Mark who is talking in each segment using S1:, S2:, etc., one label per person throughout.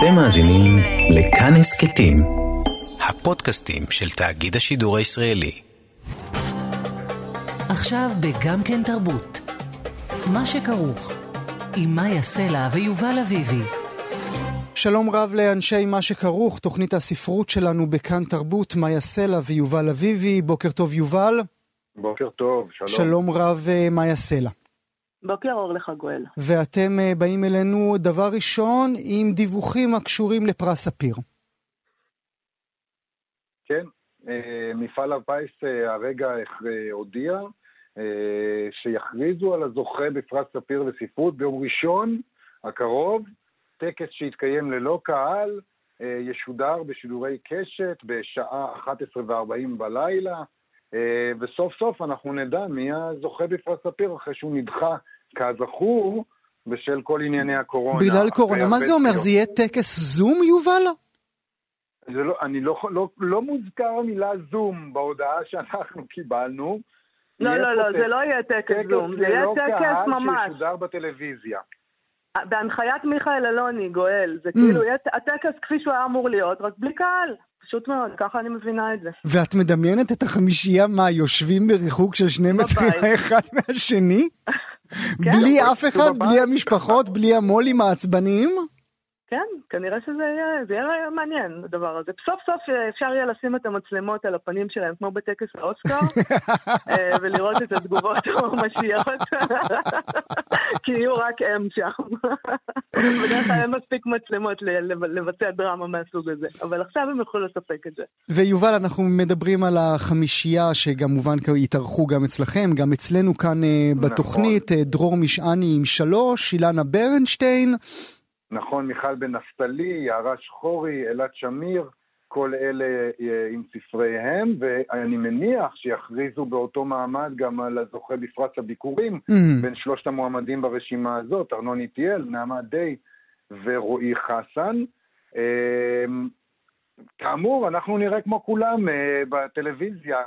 S1: אתם מאזינים לכאן הסכתים, הפודקאסטים של תאגיד השידור הישראלי.
S2: עכשיו בגם כן תרבות. מה שכרוך, עם מאיה סלע ויובל אביבי.
S3: שלום רב לאנשי מה שכרוך, תוכנית הספרות שלנו בכאן תרבות, מאיה סלע ויובל אביבי. בוקר טוב יובל.
S4: בוקר טוב, שלום.
S3: שלום רב אה, מאיה סלע.
S5: בוקר אור לך גואל.
S3: ואתם אה, באים אלינו דבר ראשון עם דיווחים הקשורים לפרס ספיר.
S4: כן, אה, מפעל הפיס הרגע הודיע שיכריזו על הזוכה בפרס ספיר לספרות ביום ראשון הקרוב, טקס שיתקיים ללא קהל, ישודר בשידורי קשת בשעה 11:40 בלילה. וסוף סוף אנחנו נדע מי הזוכה בפרס ספיר אחרי שהוא נדחה, כזכור, בשל כל ענייני הקורונה.
S3: בגלל קורונה, מה זה אומר? זה יהיה טקס זום, יובל?
S4: זה לא, אני לא, לא, לא מוזכר המילה זום בהודעה שאנחנו קיבלנו.
S5: לא, לא, לא, זה לא יהיה טקס זום, זה יהיה טקס ממש.
S4: טקס שישודר בטלוויזיה.
S5: בהנחיית מיכאל אלוני, גואל, זה כאילו יהיה הטקס כפי שהוא היה אמור להיות, רק בלי קהל. פשוט מאוד, ככה אני מבינה את זה.
S3: ואת מדמיינת את החמישייה, מה, יושבים בריחוק של שני מטרים האחד מהשני?
S5: כן,
S3: בלי אף אחד, בלי המשפחות, בלי המו"לים העצבניים?
S5: כן, כנראה שזה יהיה, זה יהיה מעניין, הדבר הזה. סוף סוף אפשר יהיה לשים את המצלמות על הפנים שלהם, כמו בטקס האוסקר, ולראות את התגובות הממשיות, כי יהיו רק הם שם. בדרך כלל אין מספיק מצלמות לבצע דרמה מהסוג הזה, אבל עכשיו הם יוכלו לספק את זה.
S3: ויובל, אנחנו מדברים על החמישייה, שכמובן התארחו גם אצלכם, גם אצלנו כאן בתוכנית, דרור משעני עם שלוש, אילנה ברנשטיין.
S4: נכון, מיכל בן נפתלי, יערה שחורי, אלעד שמיר, כל אלה עם ספריהם, ואני מניח שיכריזו באותו מעמד גם על הזוכה בפרס הביקורים, mm-hmm. בין שלושת המועמדים ברשימה הזאת, ארנון איטיאל, נעמה די ורועי חסן. כאמור, אנחנו נראה כמו כולם בטלוויזיה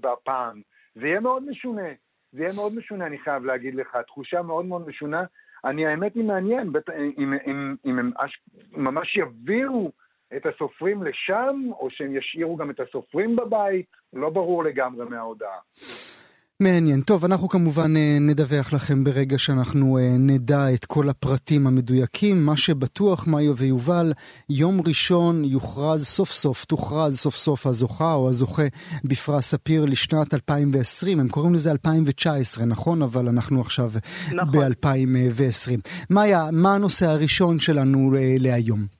S4: בפעם. זה יהיה מאוד משונה, זה יהיה מאוד משונה, אני חייב להגיד לך, תחושה מאוד מאוד משונה. אני, האמת היא מעניין, אם, אם, אם הם ממש יביאו את הסופרים לשם, או שהם ישאירו גם את הסופרים בבית, לא ברור לגמרי מההודעה.
S3: מעניין. טוב, אנחנו כמובן נדווח לכם ברגע שאנחנו נדע את כל הפרטים המדויקים. מה שבטוח, מאיו ויובל, יום ראשון יוכרז סוף סוף, תוכרז סוף סוף הזוכה או הזוכה בפרס ספיר לשנת 2020. הם קוראים לזה 2019, נכון? אבל אנחנו עכשיו נכון. ב-2020. מאיה, מה הנושא הראשון שלנו להיום?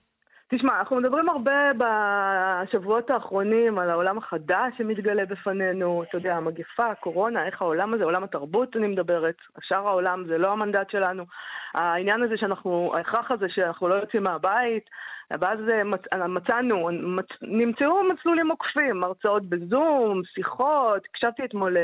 S5: תשמע, אנחנו מדברים הרבה בשבועות האחרונים על העולם החדש שמתגלה בפנינו, אתה יודע, המגפה, הקורונה, איך העולם הזה, עולם התרבות אני מדברת, שאר העולם זה לא המנדט שלנו. העניין הזה שאנחנו, ההכרח הזה שאנחנו לא יוצאים מהבית, ואז מצ... מצאנו, מצ... נמצאו מסלולים עוקפים, הרצאות בזום, שיחות, הקשבתי אתמול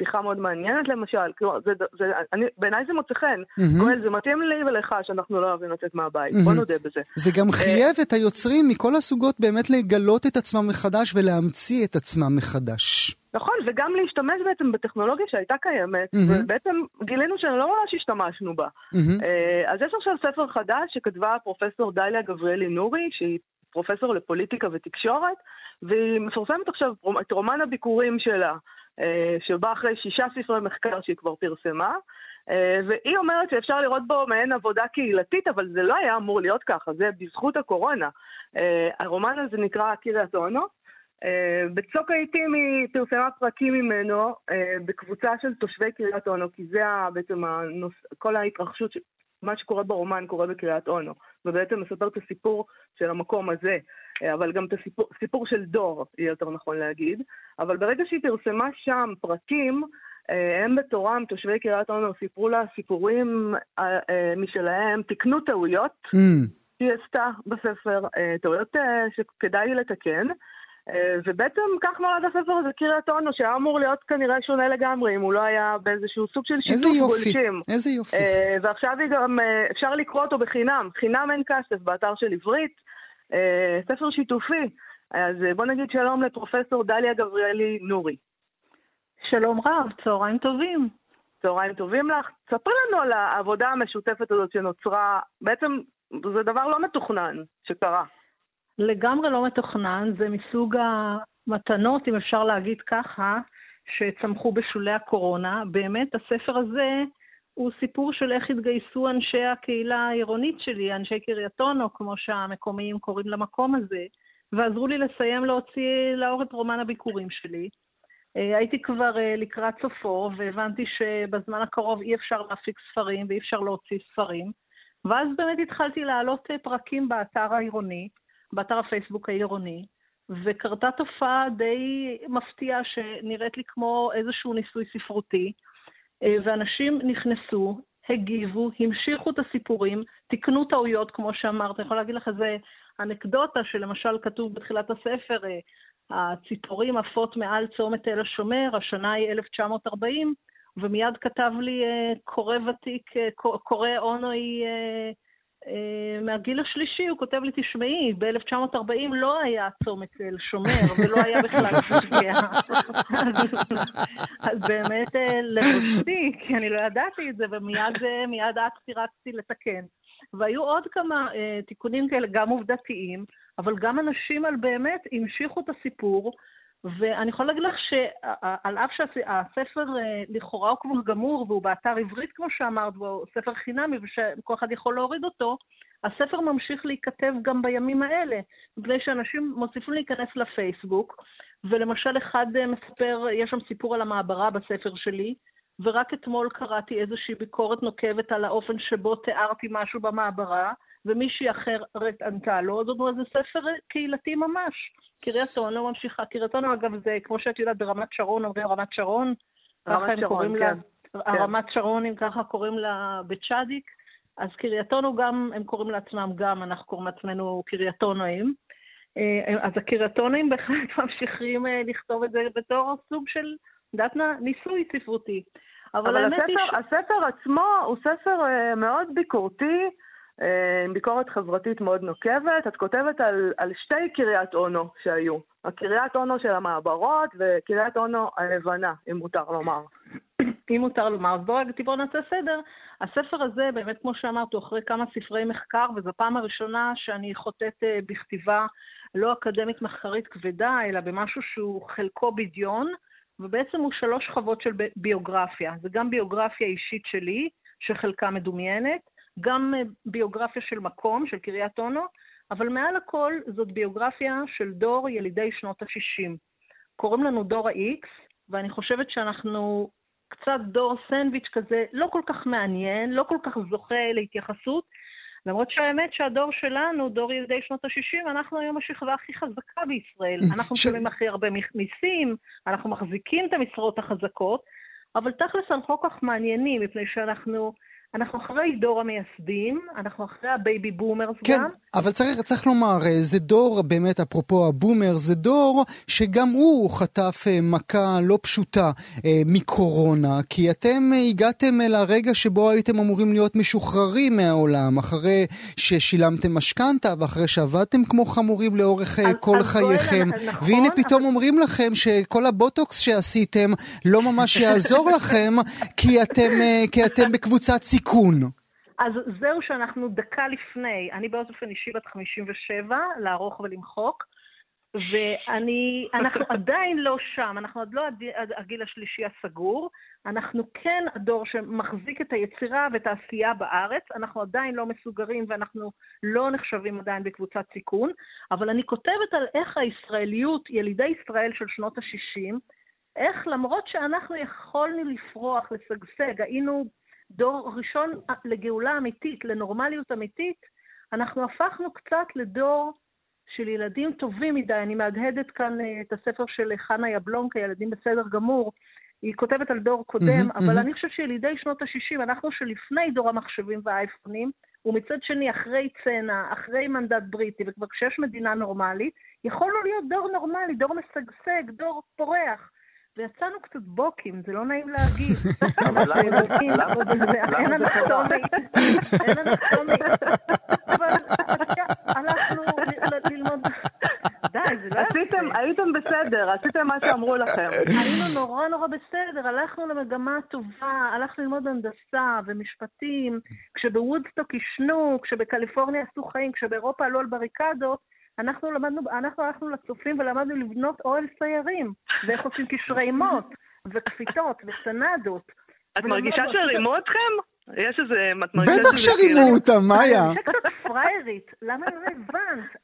S5: לשיחה מאוד מעניינת למשל, כלומר, זה, זה, אני, בעיניי זה מוצא חן, mm-hmm. גואל, זה מתאים לי ולך שאנחנו לא אוהבים לצאת מהבית, mm-hmm. בוא נודה בזה.
S3: זה גם חייב את היוצרים מכל הסוגות באמת לגלות את עצמם מחדש ולהמציא את עצמם מחדש.
S5: נכון, וגם להשתמש בעצם בטכנולוגיה שהייתה קיימת, mm-hmm. ובעצם גילינו שלא ממש השתמשנו בה. Mm-hmm. אז יש עכשיו ספר חדש שכתבה פרופסור דליה גבריאלי נורי, שהיא פרופסור לפוליטיקה ותקשורת, והיא מפרסמת עכשיו את רומן הביקורים שלה, שבא אחרי שישה ספרי מחקר שהיא כבר פרסמה. והיא אומרת שאפשר לראות בו מעין עבודה קהילתית, אבל זה לא היה אמור להיות ככה, זה בזכות הקורונה. הרומן הזה נקרא קריית אונו, בצוק העיתים היא פרסמה פרקים ממנו בקבוצה של תושבי קריית אונו, כי זה בעצם הנוס... כל ההתרחשות. מה שקורה ברומן קורה בקריית אונו, ובעצם מספר את הסיפור של המקום הזה, uh, אבל גם את הסיפור סיפור של דור, יהיה יותר נכון להגיד. אבל ברגע שהיא פרסמה שם פרקים, uh, הם בתורם, תושבי קריית אונו, סיפרו לה סיפורים uh, משלהם, תיקנו טעויות mm. שהיא עשתה בספר, טעויות שכדאי לתקן. ובעצם כך נולד הספר הזה, קריית אונו, שהיה אמור להיות כנראה שונה לגמרי, אם הוא לא היה באיזשהו סוג של שיתוף גולשים.
S3: איזה יופי.
S5: ועכשיו גם, אפשר לקרוא אותו בחינם, חינם אין כסף, באתר של עברית, ספר שיתופי. אז בוא נגיד שלום לפרופסור דליה גבריאלי נורי.
S6: שלום רב, צהריים טובים.
S5: צהריים טובים לך. ספרי לנו על העבודה המשותפת הזאת שנוצרה, בעצם זה דבר לא מתוכנן שקרה.
S6: לגמרי לא מתוכנן, זה מסוג המתנות, אם אפשר להגיד ככה, שצמחו בשולי הקורונה. באמת, הספר הזה הוא סיפור של איך התגייסו אנשי הקהילה העירונית שלי, אנשי קריית אונו, כמו שהמקומיים קוראים למקום הזה, ועזרו לי לסיים להוציא לאור את רומן הביקורים שלי. אה, הייתי כבר אה, לקראת סופו, והבנתי שבזמן הקרוב אי אפשר להפיק ספרים ואי אפשר להוציא ספרים. ואז באמת התחלתי להעלות אה, פרקים באתר העירוני, באתר הפייסבוק העירוני, וקרתה תופעה די מפתיעה שנראית לי כמו איזשהו ניסוי ספרותי, ואנשים נכנסו, הגיבו, המשיכו את הסיפורים, תיקנו טעויות, כמו שאמרת. אני יכולה להגיד לך איזה אנקדוטה שלמשל כתוב בתחילת הספר, הציפורים עפות מעל צומת תל השומר, השנה היא 1940, ומיד כתב לי אה, קורא ותיק, אה, קורא אונוי אה, מהגיל השלישי, הוא כותב לי, תשמעי, ב-1940 לא היה צומת תל שומר, ולא היה בכלל שפיע. אז באמת לבושתי, כי אני לא ידעתי את זה, ומיד אצתי רצתי לתקן. והיו עוד כמה אה, תיקונים כאלה, גם עובדתיים, אבל גם אנשים על באמת המשיכו את הסיפור, ואני יכולה להגיד לך שעל אף שהספר אה, לכאורה הוא כבר גמור והוא באתר עברית, כמו שאמרת, והוא ספר חינמי ושכל אחד יכול להוריד אותו, הספר ממשיך להיכתב גם בימים האלה, מפני שאנשים מוסיפים להיכנס לפייסבוק, ולמשל אחד אה, מספר, יש שם סיפור על המעברה בספר שלי, ורק אתמול קראתי איזושהי ביקורת נוקבת על האופן שבו תיארתי משהו במעברה, ומישהי אחרת ענתה לו, זאת אומרת, זה ספר קהילתי ממש. קריית אונו ממשיכה, קריית אונו, אגב, זה כמו שאת יודעת, ברמת שרון, אומרים רמת שרון,
S5: ככה הם קוראים כן. לה,
S6: כן. שרון, אם ככה קוראים לה בצ'אדיק, אז קריית אונו גם, הם קוראים לעצמם גם, אנחנו קוראים לעצמנו קריית אונואים. אה, אז הקריאטונים בהחלט ממשיכים אה, לכתוב את זה בתור סוג של, יודעת מה, ניסוי ספרותי.
S5: אבל, אבל הספר, ש... הספר עצמו הוא ספר uh, מאוד ביקורתי, עם ביקורת חברתית מאוד נוקבת. את כותבת על, על שתי קריית אונו שהיו. הקריית אונו של המעברות וקריית אונו הלבנה, אם מותר לומר.
S6: אם מותר לומר, אז בואו בוא נעשה סדר. הספר הזה, באמת, כמו שאמרת, הוא אחרי כמה ספרי מחקר, וזו פעם הראשונה שאני חוטאת uh, בכתיבה לא אקדמית מחקרית כבדה, אלא במשהו שהוא חלקו בדיון. ובעצם הוא שלוש שכבות של ביוגרפיה. זה גם ביוגרפיה אישית שלי, שחלקה מדומיינת, גם אה, ביוגרפיה של מקום, של קריית אונו, אבל מעל הכל זאת ביוגרפיה של דור ילידי שנות ה-60. קוראים לנו דור ה-X, ואני חושבת שאנחנו קצת דור סנדוויץ' כזה לא כל כך מעניין, לא כל כך זוכה להתייחסות, למרות שהאמת שהדור שלנו, דור ילידי שנות ה-60, אנחנו היום השכבה הכי חזקה בישראל. אנחנו משלמים ש... הכי הרבה מיסים, אנחנו מחזיקים את המשרות החזקות, אבל תכלס אנחנו כל כך מעניינים, מפני שאנחנו אנחנו אחרי דור המייסדים, אנחנו אחרי הבייבי בומרס
S3: כן,
S6: גם.
S3: כן, אבל צריך, צריך לומר, אה, זה דור, באמת, אפרופו הבומר, זה דור שגם הוא חטף אה, מכה לא פשוטה אה, מקורונה, כי אתם הגעתם אל הרגע שבו הייתם אמורים להיות משוחררים מהעולם, אחרי ששילמתם משכנתה ואחרי שעבדתם כמו חמורים לאורך אז, כל אז חייכם. נכון, והנה פתאום אבל... אומרים לכם שכל הבוטוקס שעשיתם לא ממש יעזור לכם, כי אתם, כי אתם בקבוצת סיכון.
S6: אז זהו שאנחנו דקה לפני, אני באופן אישי בת 57, לערוך ולמחוק, ואני, אנחנו עדיין לא שם, אנחנו עוד לא הגיל השלישי הסגור, אנחנו כן הדור שמחזיק את היצירה ואת העשייה בארץ, אנחנו עדיין לא מסוגרים ואנחנו לא נחשבים עדיין בקבוצת סיכון, אבל אני כותבת על איך הישראליות, ילידי ישראל של שנות ה-60, איך למרות שאנחנו יכולנו לפרוח, לשגשג, היינו דור ראשון לגאולה אמיתית, לנורמליות אמיתית, אנחנו הפכנו קצת לדור של ילדים טובים מדי. אני מהדהדת כאן אה, את הספר של חנה יבלונקה, ילדים בסדר גמור. היא כותבת על דור קודם, mm-hmm, אבל mm-hmm. אני חושבת שילידי שנות ה-60, אנחנו שלפני דור המחשבים והאייפונים, ומצד שני, אחרי צנע, אחרי מנדט בריטי, וכבר כשיש מדינה נורמלית, יכולנו להיות דור נורמלי, דור משגשג, דור פורח. ויצאנו קצת בוקים, זה לא נעים להגיד. אבל למה? אין אנטומי, אין אנטומי. אבל הלכנו ללמוד... די, זה לא
S5: עשיתם, הייתם בסדר, עשיתם מה שאמרו לכם.
S6: היינו נורא נורא בסדר. בסדר, הלכנו למגמה טובה, הלכנו ללמוד הנדסה ומשפטים, כשבוודסטוק עישנו, כשבקליפורניה עשו חיים, כשבאירופה עלו על בריקדות, אנחנו למדנו, אנחנו הלכנו לצופים ולמדנו לבנות אוהל סיירים, ואיך עושים קשרי מוט, וקפיטות, וסנדות.
S5: את מרגישה שהרימו אתכם? יש איזה...
S3: בטח שרימו אותם, מאיה.
S6: אני קצת פריירית, למה לא הבנת?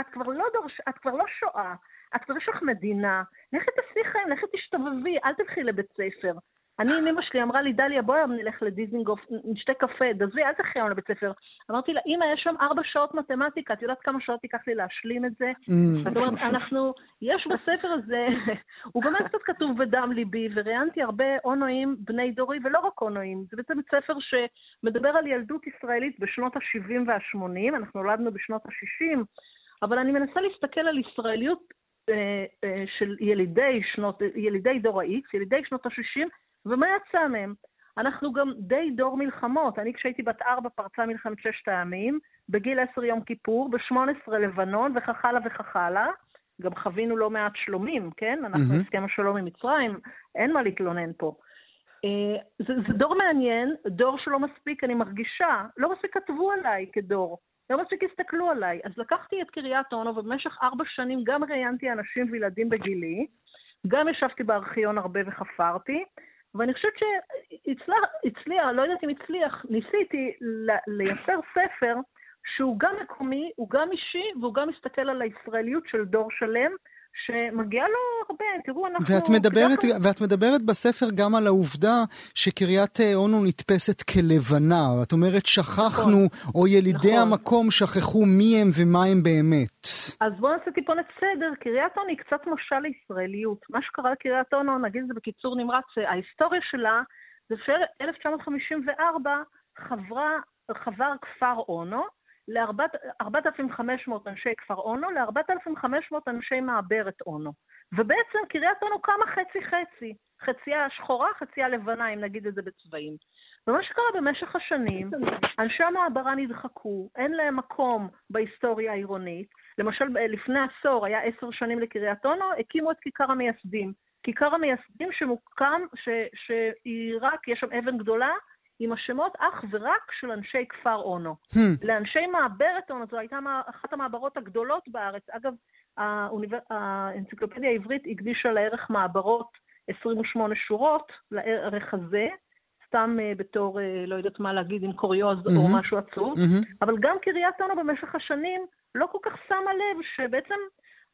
S6: את כבר לא דורש... את כבר לא שואה. את כבר יש לך מדינה, לכי תעשי חיים, לכי תשתובבי, אל תלכי לבית ספר. אני, אמא שלי אמרה לי, דליה, בואי היום נלך לדיזינגוף, נשתה קפה, דזי, אל תלכי היום לבית ספר. אמרתי לה, אמא, יש שם ארבע שעות מתמטיקה, את יודעת כמה שעות ייקח לי להשלים את זה? Mm. זאת אומרת, אנחנו, יש בספר הזה, הוא באמת קצת כתוב בדם ליבי, וראיינתי הרבה אונואים בני דורי, ולא רק אונואים. זה בעצם ספר שמדבר על ילדות ישראלית בשנות ה-70 וה-80, אנחנו נולדנו בשנות ה-60, אבל אני מנסה להסתכל על ישראליות אה, אה, של ילידי שנות, ילידי דור ה-X, ילידי שנות ה-60, ומה יצא מהם? אנחנו גם די דור מלחמות. אני כשהייתי בת ארבע פרצה מלחמת ששת הימים, בגיל עשר יום כיפור, בשמונה עשרה לבנון, וכך הלאה וכך הלאה. גם חווינו לא מעט שלומים, כן? אנחנו mm-hmm. הסכם השלום עם מצרים, אין מה להתלונן פה. אה, זה, זה דור מעניין, דור שלא מספיק, אני מרגישה, לא מספיק כתבו עליי כדור. לא מספיק הסתכלו עליי. אז לקחתי את קריית אונו, ובמשך ארבע שנים גם ראיינתי אנשים וילדים בגילי, גם ישבתי בארכיון הרבה וחפרתי, ואני חושבת שהצליח, לא יודעת אם הצליח, ניסיתי לייצר ספר שהוא גם מקומי, הוא גם אישי, והוא גם מסתכל על הישראליות של דור שלם, שמגיע לו הרבה, תראו, אנחנו...
S3: ואת מדברת, אנחנו... ואת מדברת בספר גם על העובדה שקריית אונו נתפסת כלבנה. את אומרת, שכחנו, נכון, או ילידי נכון. המקום שכחו מי הם ומה הם באמת.
S6: אז בואו נעשה טיפונת סדר. קריית אונו היא קצת משל לישראליות. מה שקרה לקריית אונו, נגיד את זה בקיצור נמרץ, ההיסטוריה שלה זה ש-1954 חבר כפר אונו, ל-4,500 אנשי כפר אונו, ל-4,500 אנשי מעברת אונו. ובעצם קריית אונו קמה חצי-חצי, חצייה שחורה, חצייה לבנה, אם נגיד את זה בצבעים. ומה שקרה במשך השנים, אנשי המעברה נדחקו, אין להם מקום בהיסטוריה העירונית. למשל, לפני עשור, היה עשר שנים לקריית אונו, הקימו את כיכר המייסדים. כיכר המייסדים שמוקם, שהיא רק, יש שם אבן גדולה, עם השמות אך ורק של אנשי כפר אונו. Hmm. לאנשי מעברת אונו, זו הייתה אחת המעברות הגדולות בארץ. אגב, האוניבר... האנציקלופדיה העברית הקדישה לערך מעברות 28 שורות, לערך הזה, סתם uh, בתור, uh, לא יודעת מה להגיד, עם קוריוז mm-hmm. או משהו עצוב, mm-hmm. אבל גם קריית אונו במשך השנים לא כל כך שמה לב שבעצם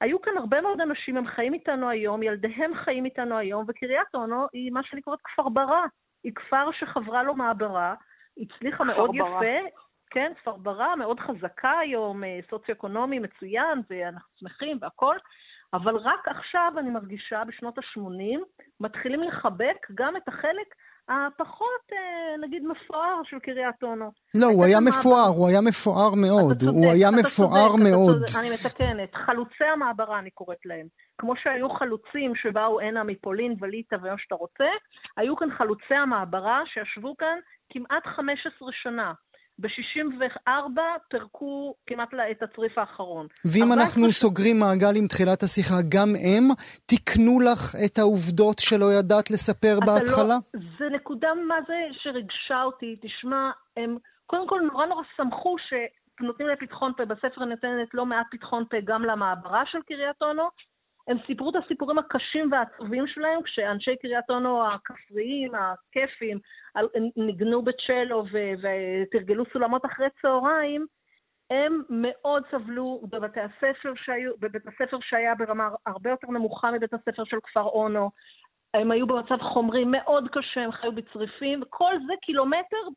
S6: היו כאן הרבה מאוד אנשים, הם חיים איתנו היום, ילדיהם חיים איתנו היום, וקריית אונו היא מה שאני קוראת כפר ברא. היא כפר שחברה לו מעברה, הצליחה מאוד. יפה, כן, כפר ברא, מאוד חזקה היום, אה, סוציו-אקונומי מצוין, ואנחנו שמחים והכול, אבל רק עכשיו אני מרגישה, בשנות ה-80, מתחילים לחבק גם את החלק הפחות, אה, נגיד, מפואר של קריית אונו.
S3: לא, הוא היה מפואר, הוא היה מפואר מאוד, הוא היה מפואר מאוד.
S6: אני מתקנת, חלוצי המעברה אני קוראת להם. כמו שהיו חלוצים שבאו הנה מפולין וליטא ומה שאתה רוצה, היו כאן חלוצי המעברה שישבו כאן כמעט 15 שנה. ב-64 פירקו כמעט את הצריף האחרון.
S3: ואם אנחנו ש... סוגרים מעגל עם תחילת השיחה, גם הם תיקנו לך את העובדות שלא ידעת לספר לא- בהתחלה?
S6: לא, זה נקודה מה זה שריגשה אותי. תשמע, הם קודם כל נורא נורא שמחו שנותנים להם פתחון פה. בספר נותנת לא מעט פתחון פה גם למעברה של קריית אונו, הם סיפרו את הסיפורים הקשים והעצובים שלהם, כשאנשי קריית אונו הכפריים, הכיפים, ניגנו בצ'לו ותרגלו סולמות אחרי צהריים, הם מאוד סבלו בבתי הספר שהיו, בבית הספר שהיה ברמה הרבה יותר נמוכה מבית הספר של כפר אונו. הם היו במצב חומרי מאוד קשה, הם חיו בצריפים, וכל זה קילומטר,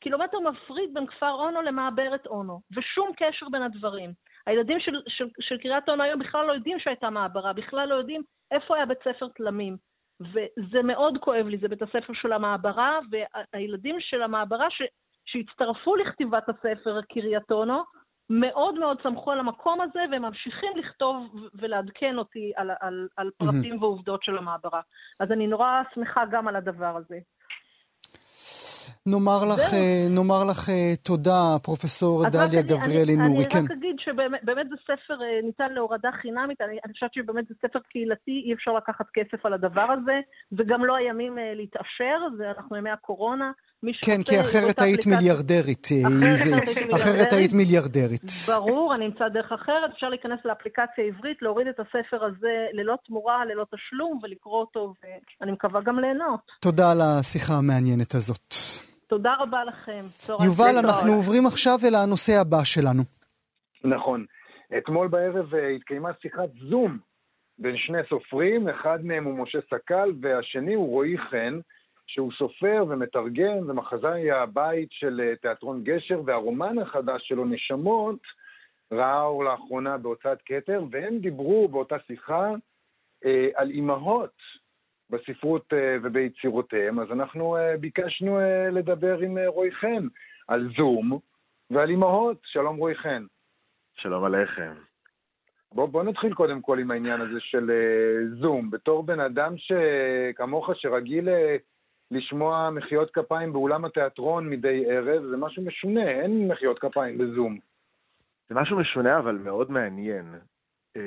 S6: קילומטר מפריד בין כפר אונו למעברת אונו, ושום קשר בין הדברים. הילדים של, של, של קריית אונו היום בכלל לא יודעים שהייתה מעברה, בכלל לא יודעים איפה היה בית ספר תלמים. וזה מאוד כואב לי, זה בית הספר של המעברה, והילדים של המעברה ש, שהצטרפו לכתיבת הספר קריית אונו, מאוד מאוד סמכו על המקום הזה, והם ממשיכים לכתוב ולעדכן אותי על, על, על פרטים ועובדות של המעברה. אז אני נורא שמחה גם על הדבר הזה.
S3: נאמר לך, אה, נאמר לך אה, תודה, פרופסור דליה גבריאלי נורי.
S6: אני
S3: כן.
S6: רק אגיד שבאמת זה ספר אה, ניתן להורדה חינמית, אני, אני חושבת שבאמת זה ספר קהילתי, אי אפשר לקחת כסף על הדבר הזה, זה גם לא הימים להתעשר, זה אנחנו ימי הקורונה.
S3: כן, כי אחרת היית מיליארדרית. אחרת היית מיליארדרית.
S6: ברור, אני אמצא דרך אחרת. אפשר להיכנס לאפליקציה עברית, להוריד את הספר הזה ללא תמורה, ללא תשלום, ולקרוא אותו, ואני מקווה גם ליהנות.
S3: תודה על השיחה המעניינת הזאת.
S6: תודה רבה לכם.
S3: יובל, אנחנו עוברים עכשיו אל הנושא הבא שלנו.
S4: נכון. אתמול בערב אה, התקיימה שיחת זום בין שני סופרים, אחד מהם הוא משה סקל והשני הוא רועי חן, שהוא סופר ומתרגם ומחזאי הבית של אה, תיאטרון גשר, והרומן החדש שלו, נשמות, ראה אור לאחרונה בהוצאת כתר, והם דיברו באותה שיחה אה, על אימהות בספרות אה, וביצירותיהם, אז אנחנו אה, ביקשנו אה, לדבר עם אה, רועי חן על זום ועל אימהות. שלום רועי חן.
S7: שלום עליכם.
S4: בוא, בוא נתחיל קודם כל עם העניין הזה של uh, זום. בתור בן אדם שכמוך, שרגיל uh, לשמוע מחיאות כפיים באולם התיאטרון מדי ערב, זה משהו משונה, אין מחיאות כפיים בזום.
S7: זה משהו משונה אבל מאוד מעניין, uh,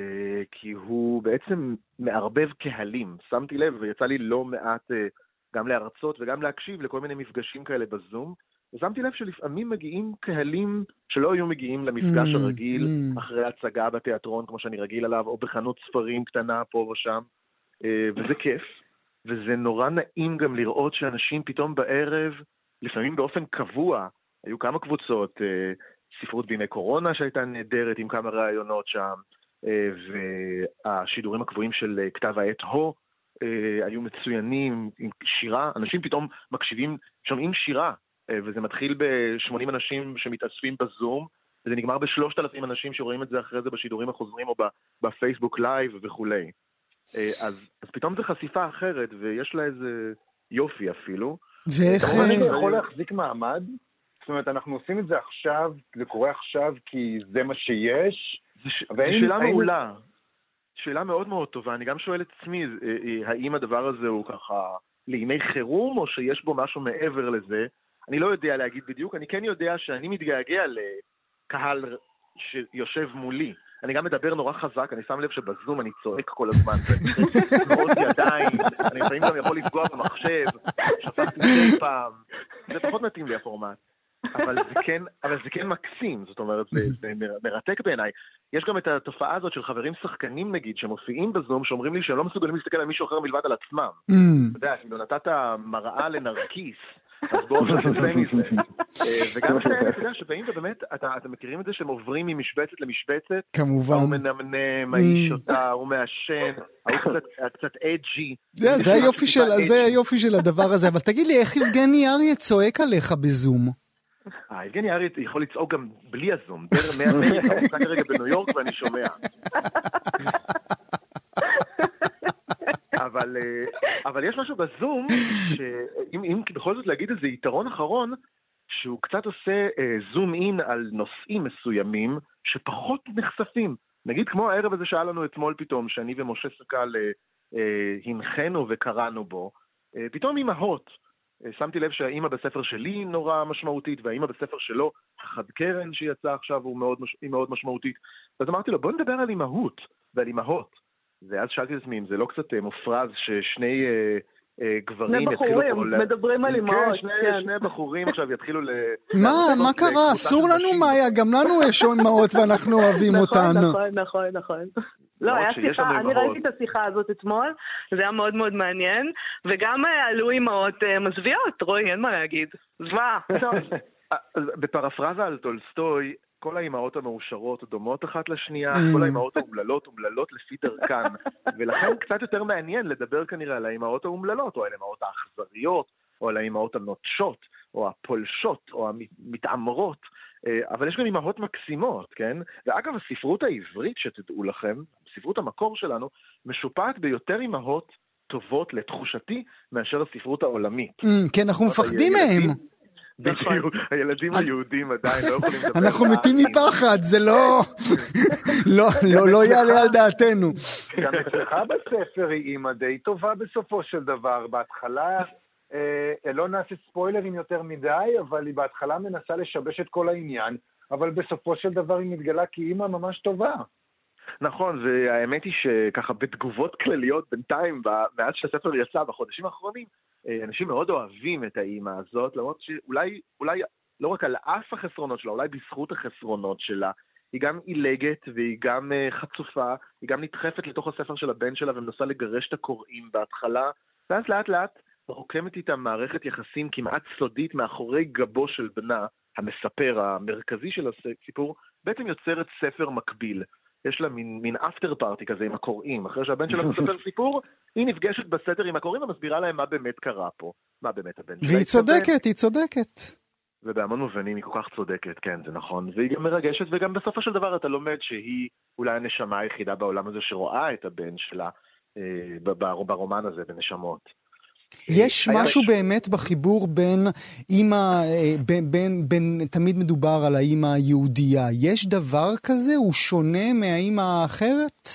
S7: כי הוא בעצם מערבב קהלים. שמתי לב, ויצא לי לא מעט uh, גם להרצות וגם להקשיב לכל מיני מפגשים כאלה בזום, ושמתי לב שלפעמים מגיעים קהלים שלא היו מגיעים למפגש mm, הרגיל mm. אחרי הצגה בתיאטרון, כמו שאני רגיל עליו, או בחנות ספרים קטנה פה ושם, אה, וזה כיף. וזה נורא נעים גם לראות שאנשים פתאום בערב, לפעמים באופן קבוע, היו כמה קבוצות, אה, ספרות בימי קורונה שהייתה נהדרת עם כמה ראיונות שם, אה, והשידורים הקבועים של כתב העת הו היו מצוינים עם שירה, אנשים פתאום מקשיבים, שומעים שירה אה, וזה מתחיל ב-80 אנשים שמתאספים בזום, וזה נגמר ב-3,000 אנשים שרואים את זה אחרי זה בשידורים החוזרים או בפייסבוק live וכולי. אה, אז, אז פתאום זו חשיפה אחרת, ויש לה איזה יופי אפילו.
S4: ואיך... אני יכול להחזיק מעמד? זאת אומרת, אנחנו עושים את זה עכשיו, זה קורה עכשיו כי זה מה שיש?
S7: זו שאלה מעולה. שאלה מאוד מאוד טובה. אני גם שואל את עצמי, אה, האם הדבר הזה הוא ככה לימי חירום, או שיש בו משהו מעבר לזה? אני לא יודע להגיד בדיוק, אני כן יודע שאני מתגעגע לקהל שיושב מולי. אני גם מדבר נורא חזק, אני שם לב שבזום אני צועק כל הזמן, תנועות ידיים, אני לפעמים גם יכול לפגוע במחשב, שפכתי מדי פעם, זה פחות מתאים לי הפורמט. אבל זה כן, אבל זה כן מקסים, זאת אומרת, זה, זה מרתק בעיניי. יש גם את התופעה הזאת של חברים שחקנים נגיד, שמופיעים בזום, שאומרים לי שהם לא מסוגלים להסתכל על מישהו אחר מלבד על עצמם. Mm. אתה יודע, אם נתת מראה לנרקיס, אז בואו נעשה מזה. אה, וגם אתה יודע, שבאים ובאמת, אתם מכירים את זה שהם עוברים ממשבצת למשבצת?
S3: כמובן.
S7: הוא מנמנם, האיש אותה, הוא מעשן, ההוא קצת אג'י.
S3: זה היופי של הדבר הזה, אבל תגיד לי, איך יבגני אריה צועק עליך בזום?
S7: אה, יבגני אריה יכול לצעוק גם בלי הזום, דרך מאמריקה, הוא נמצא כרגע בניו יורק ואני שומע. אבל, אה, אבל יש משהו בזום, שאם בכל זאת להגיד איזה יתרון אחרון, שהוא קצת עושה אה, זום אין על נושאים מסוימים שפחות נחשפים. נגיד כמו הערב הזה שהיה לנו אתמול פתאום, שאני ומשה סקל אה, אה, הנחינו וקראנו בו, אה, פתאום אימהות. אה, שמתי לב שהאימא בספר שלי נורא משמעותית, והאימא בספר שלו, חד קרן שיצא עכשיו, הוא מאוד, היא מאוד משמעותית. אז אמרתי לו, בוא נדבר על אימהות ועל אימהות. ואז שאלתי את עצמי אם זה לא קצת אה, מופרז ששני אה, אה, גברים
S5: יתחילו... שני בחורים, מדברים על כן, אימהות.
S7: כן, שני, שני בחורים עכשיו יתחילו ל...
S3: מה, מה קרה? אסור לנו, מאיה? גם לנו יש אימהות ואנחנו אוהבים
S5: נכון,
S3: אותן.
S5: נכון, נכון, נכון. לא, היה שיחה, אני ראיתי את השיחה הזאת אתמול, זה היה מאוד מאוד מעניין, וגם עלו אימהות מזוויעות, רועי, אין מה להגיד. זוועה.
S7: בפרפרזה על טולסטוי, כל האימהות המאושרות דומות אחת לשנייה, mm. כל האימהות האומללות אומללות לפי דרכן, ולכן קצת יותר מעניין לדבר כנראה על האימהות האומללות, או על האימהות האכזריות, או על האימהות הנוטשות, או הפולשות, או המתעמרות, אה, אבל יש גם אימהות מקסימות, כן? ואגב, הספרות העברית, שתדעו לכם, ספרות המקור שלנו, משופעת ביותר אימהות טובות לתחושתי מאשר הספרות העולמית.
S3: Mm, כן, אנחנו מפחדים מהם.
S7: נכון. בדיוק, הילדים היהודים עדיין לא יכולים לדבר.
S3: אנחנו מתים מפחד, זה לא... לא, לא, לא יעלה על דעתנו.
S4: גם אצלך בספר היא אימא די טובה בסופו של דבר. בהתחלה, אה, לא נעשה ספוילרים יותר מדי, אבל היא בהתחלה מנסה לשבש את כל העניין. אבל בסופו של דבר היא מתגלה כאימא ממש טובה.
S7: נכון, והאמת היא שככה בתגובות כלליות בינתיים, מאז שהספר יצא בחודשים האחרונים, אה, אנשים מאוד אוהבים את האימא הזאת, למרות שאולי אולי לא רק על אף החסרונות שלה, אולי בזכות החסרונות שלה, היא גם עילגת והיא גם uh, חצופה, היא גם נדחפת לתוך הספר של הבן שלה ומנסה לגרש את הקוראים בהתחלה, ואז לאט לאט רוקמת איתה מערכת יחסים כמעט סודית מאחורי גבו של בנה, המספר המרכזי של הסיפור, בעצם יוצרת ספר מקביל. יש לה מין, מין אפטר פארטי כזה עם הקוראים. אחרי שהבן שלה מספר סיפור, היא נפגשת בסתר עם הקוראים ומסבירה להם מה באמת קרה פה. מה באמת הבן
S3: שלה. והיא צודקת, היא צודקת.
S7: ובהמון מובנים היא כל כך צודקת, כן, זה נכון. והיא גם מרגשת, וגם בסופו של דבר אתה לומד שהיא אולי הנשמה היחידה בעולם הזה שרואה את הבן שלה אה, ברומן הזה, בנשמות.
S3: יש משהו באמת בחיבור בין אימא, אה, בין, בין, בין, תמיד מדובר על האימא היהודייה. יש דבר כזה? הוא שונה מהאימא האחרת?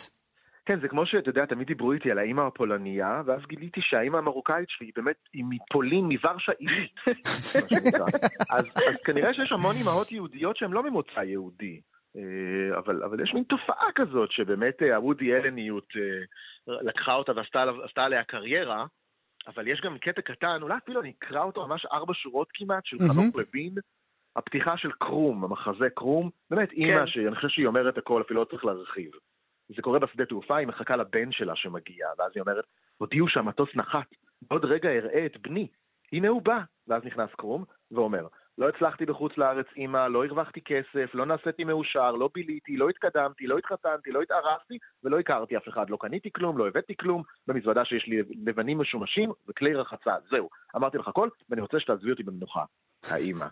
S7: כן, זה כמו שאתה יודע, תמיד דיברו איתי על האימא הפולניה, ואז גיליתי שהאימא המרוקאית שלי היא באמת, היא מפולין, מוורשה עילית, אז, אז כנראה שיש המון אימהות יהודיות שהן לא ממוצא יהודי. אה, אבל, אבל יש מין תופעה כזאת שבאמת הוודי אלניות לקחה אותה ועשתה עליה קריירה, אבל יש גם קטע קטן, אולי אפילו אני אקרא אותו ממש ארבע שורות כמעט, של חנוך לוין, הפתיחה של קרום, המחזה קרום, באמת אימא כן. שאני חושב שהיא אומרת הכל, אפילו לא צריך להרחיב. זה קורה בשדה תעופה, היא מחכה לבן שלה שמגיע, ואז היא אומרת, הודיעו שהמטוס נחת, בעוד רגע אראה את בני, הנה הוא בא. ואז נכנס קרום ואומר, לא הצלחתי בחוץ לארץ, אמא, לא הרווחתי כסף, לא נעשיתי מאושר, לא ביליתי, לא התקדמתי, לא התחתנתי, לא התארחתי ולא הכרתי אף אחד. לא קניתי כלום, לא הבאתי כלום, במזוודה שיש לי לבנים משומשים וכלי רחצה. זהו, אמרתי לך הכל, ואני רוצה שתעזבי אותי במנוחה. האמא.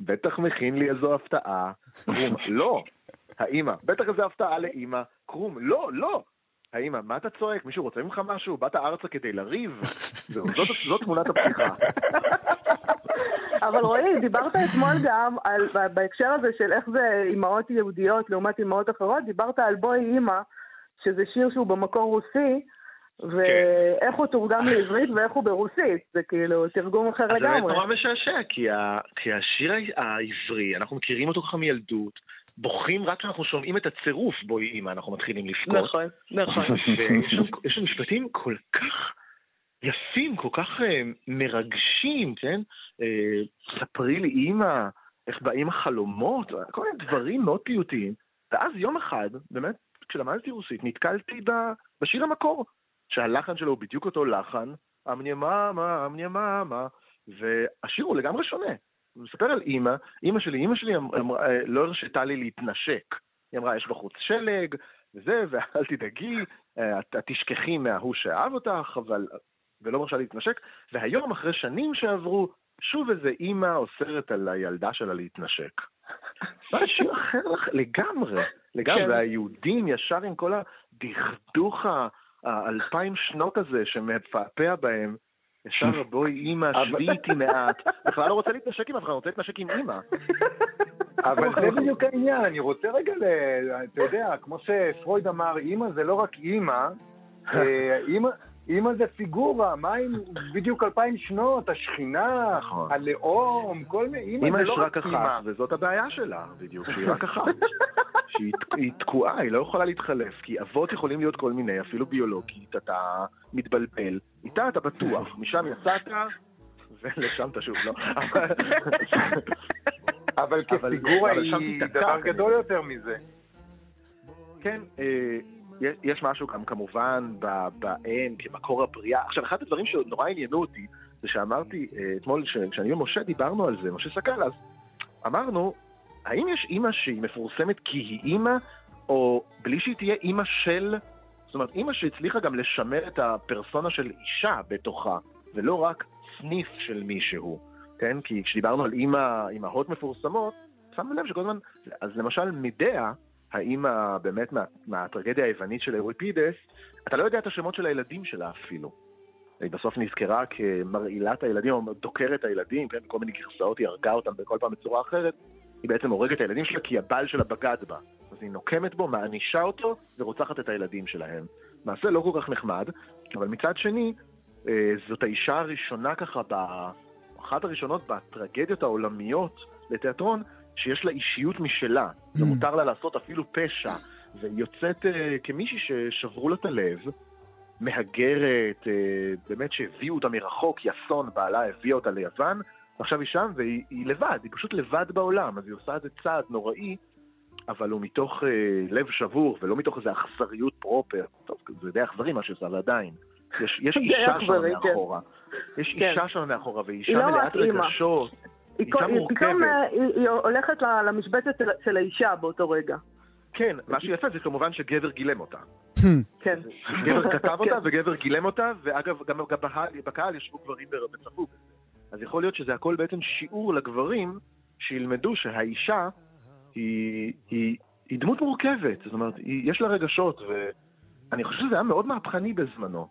S7: בטח מכין לי איזו הפתעה. קרום, לא. האמא. בטח איזו הפתעה לאמא. קרום, לא, לא. האמא, מה אתה צועק? מישהו רוצה ממך משהו? באת ארצה כדי לריב? זאת תמונת הפתיחה.
S5: אבל רועי, דיברת אתמול גם על, בהקשר הזה של איך זה אימהות יהודיות לעומת אימהות אחרות, דיברת על בואי אימא, שזה שיר שהוא במקור רוסי, ואיך הוא תורגם לעברית ואיך הוא ברוסית, זה כאילו תרגום אחר לגמרי.
S7: זה נורא משעשע, כי, ה, כי השיר העברי, אנחנו מכירים אותו ככה מילדות, בוכים רק כשאנחנו שומעים את הצירוף בואי אימא, אנחנו מתחילים לבכות.
S5: נכון, נכון.
S7: ויש שם משפטים כל כך... יפים, כל כך uh, מרגשים, כן? Uh, ספרי לי אימא, איך באים החלומות, כל מיני דברים מאוד פיוטיים. ואז יום אחד, באמת, כשלמדתי רוסית, נתקלתי בשיר המקור, שהלחן שלו הוא בדיוק אותו לחן, אמניה מאמה, אמניה מאמה, והשיר הוא לגמרי שונה. הוא מספר על אימא, אימא שלי, אימא שלי אמ, אמ, אה, לא הרשתה לי להתנשק. היא אמרה, יש בחוץ שלג, וזה, ואל תדאגי, את תשכחי מההוא שאהב אותך, אבל ולא מרשה להתנשק, והיום, אחרי שנים שעברו, שוב איזה אימא אוסרת על הילדה שלה להתנשק. שיר אחר לגמרי, לגמרי, כן. והיהודים ישר עם כל הדכדוך האלפיים שנות הזה שמפעפע בהם, ישר בואי אימא, שבי איתי מעט, בכלל לא רוצה להתנשק עם אף אחד, רוצה להתנשק עם אימא.
S4: אבל זה בדיוק העניין, אני רוצה רגע, אתה יודע, כמו שפרויד אמר, אימא זה לא רק אימא, אה, אימא זה פיגורה, מה עם בדיוק אלפיים שנות, השכינה, נכון. הלאום, כל מיני,
S7: אימא זה לא רק אחת, אימא. וזאת הבעיה שלה, בדיוק, שהיא רק אחת. שהיא תקועה, היא לא יכולה להתחלף, כי אבות יכולים להיות כל מיני, אפילו ביולוגית, אתה מתבלבל, איתה אתה בטוח, משם יצאת, ולשם אתה שוב, לא?
S4: אבל כפיגורה היא דבר גדול יותר מזה.
S7: כן, אה, יש משהו גם כמובן באם, כמקור הבריאה. עכשיו, אחד הדברים שנורא עניינו אותי, זה שאמרתי אה, אתמול, כשאני ומשה דיברנו על זה, משה סקל, אז אמרנו, האם יש אימא שהיא מפורסמת כי היא אימא, או בלי שהיא תהיה אימא של... זאת אומרת, אימא שהצליחה גם לשמר את הפרסונה של אישה בתוכה, ולא רק סניף של מישהו, כן? כי כשדיברנו על אימא, אימהות מפורסמות, שמנו לב שכל הזמן, אז למשל מדיה, האימא באמת מה, מהטרגדיה היוונית של אוריפידס, אתה לא יודע את השמות של הילדים שלה אפילו. היא בסוף נזכרה כמרעילת הילדים, או דוקרת הילדים, כן, בכל מיני גרסאות היא הרגה אותם בכל פעם בצורה אחרת. היא בעצם הורגת את הילדים שלה כי הבעל שלה בגד בה. אז היא נוקמת בו, מענישה אותו, ורוצחת את הילדים שלהם. מעשה לא כל כך נחמד, אבל מצד שני, אה, זאת האישה הראשונה ככה, אחת הראשונות בטרגדיות העולמיות לתיאטרון, שיש לה אישיות משלה, mm. ומותר לה לעשות אפילו פשע, והיא יוצאת uh, כמישהי ששברו לה את הלב, מהגרת, uh, באמת שהביאו אותה מרחוק, יסון, בעלה הביאה אותה ליוון, ועכשיו היא שם והיא לבד, היא פשוט לבד בעולם, אז היא עושה איזה צעד נוראי, אבל הוא מתוך uh, לב שבור, ולא מתוך איזו אכזריות פרופר. טוב, זה די אכזרי מה שעושה, ועדיין. יש, יש אישה שם כן. מאחורה. יש כן. אישה שם מאחורה, והיא אישה לא מלאת רגשות.
S5: היא פתאום אה, היא הולכת למשבצת של האישה באותו רגע.
S7: כן, מה שיפה זה כמובן שגבר גילם אותה. כן. גבר כתב אותה כן. וגבר גילם אותה, ואגב, גם בקהל ישבו גברים וצפו אז יכול להיות שזה הכל בעצם שיעור לגברים שילמדו שהאישה היא, היא, היא דמות מורכבת, זאת אומרת, היא, יש לה רגשות, ואני חושב שזה היה מאוד מהפכני בזמנו,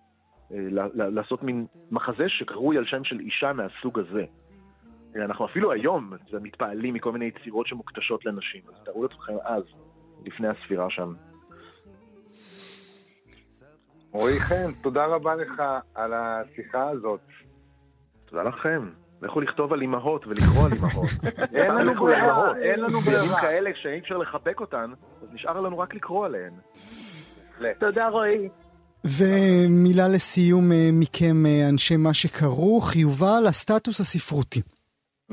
S7: אה, לעשות מין מחזה שקרוי על שם של אישה מהסוג הזה. אנחנו אפילו היום מתפעלים מכל מיני יצירות שמוקדשות לנשים, אז תארו לעצמכם אז, לפני הספירה שם.
S4: רועי חן, תודה רבה לך על השיחה הזאת.
S7: תודה לכם. לכו לכתוב על אימהות ולקרוא על אימהות.
S4: אין לנו ברירה, אין לנו ברירה.
S7: בימים כאלה שאי אפשר לחבק אותן, אז נשאר לנו רק לקרוא עליהן.
S5: תודה רועי.
S3: ומילה לסיום אה, מכם, אה, אנשי מה שכרוך, יובל, הסטטוס הספרותי.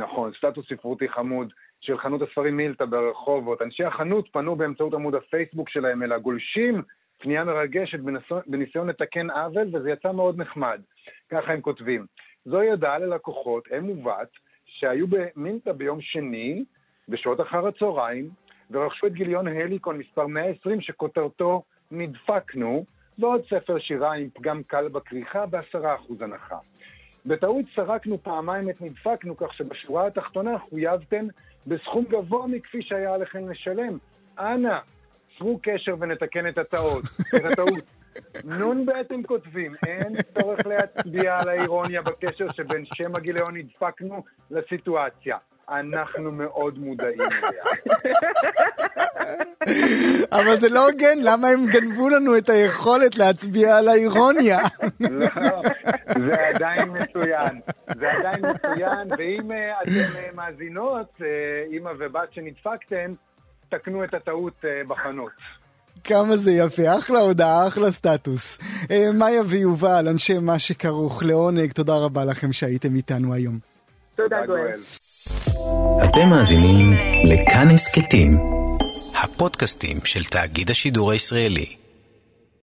S4: נכון, סטטוס ספרותי חמוד של חנות הספרים מילטה ברחובות. אנשי החנות פנו באמצעות עמוד הפייסבוק שלהם אל הגולשים, פנייה מרגשת בניסיון לתקן עוול, וזה יצא מאוד נחמד. ככה הם כותבים. זוהי הודעה ללקוחות, אם ובת, שהיו במינטה ביום שני, בשעות אחר הצהריים, ורכשו את גיליון הליקון מספר 120, שכותרתו נדפקנו, ועוד ספר שירה עם פגם קל בכריכה בעשרה אחוז הנחה. בטעות סרקנו פעמיים את נדפקנו, כך שבשורה התחתונה חויבתם בסכום גבוה מכפי שהיה עליכם לשלם. אנא, צרו קשר ונתקן את הטעות. את הטעות. נ"ב הם כותבים, אין צורך להצביע על האירוניה בקשר שבין שם הגיליון נדפקנו לסיטואציה. אנחנו מאוד מודעים אליה.
S3: אבל זה לא הוגן, למה הם גנבו לנו את היכולת להצביע על האירוניה?
S4: לא, זה עדיין מצוין. זה עדיין מצוין, ואם אה, אתן אה, מאזינות, אה, אימא ובת שנדפקתן, תקנו את הטעות בחנות.
S3: כמה זה יפה, אחלה הודעה, אחלה סטטוס. מאיה ויובל, אנשי מה שכרוך, לעונג, תודה רבה לכם שהייתם איתנו היום.
S5: תודה גואל.
S1: אתם מאזינים לכאן הסכתים, הפודקאסטים של תאגיד השידור הישראלי.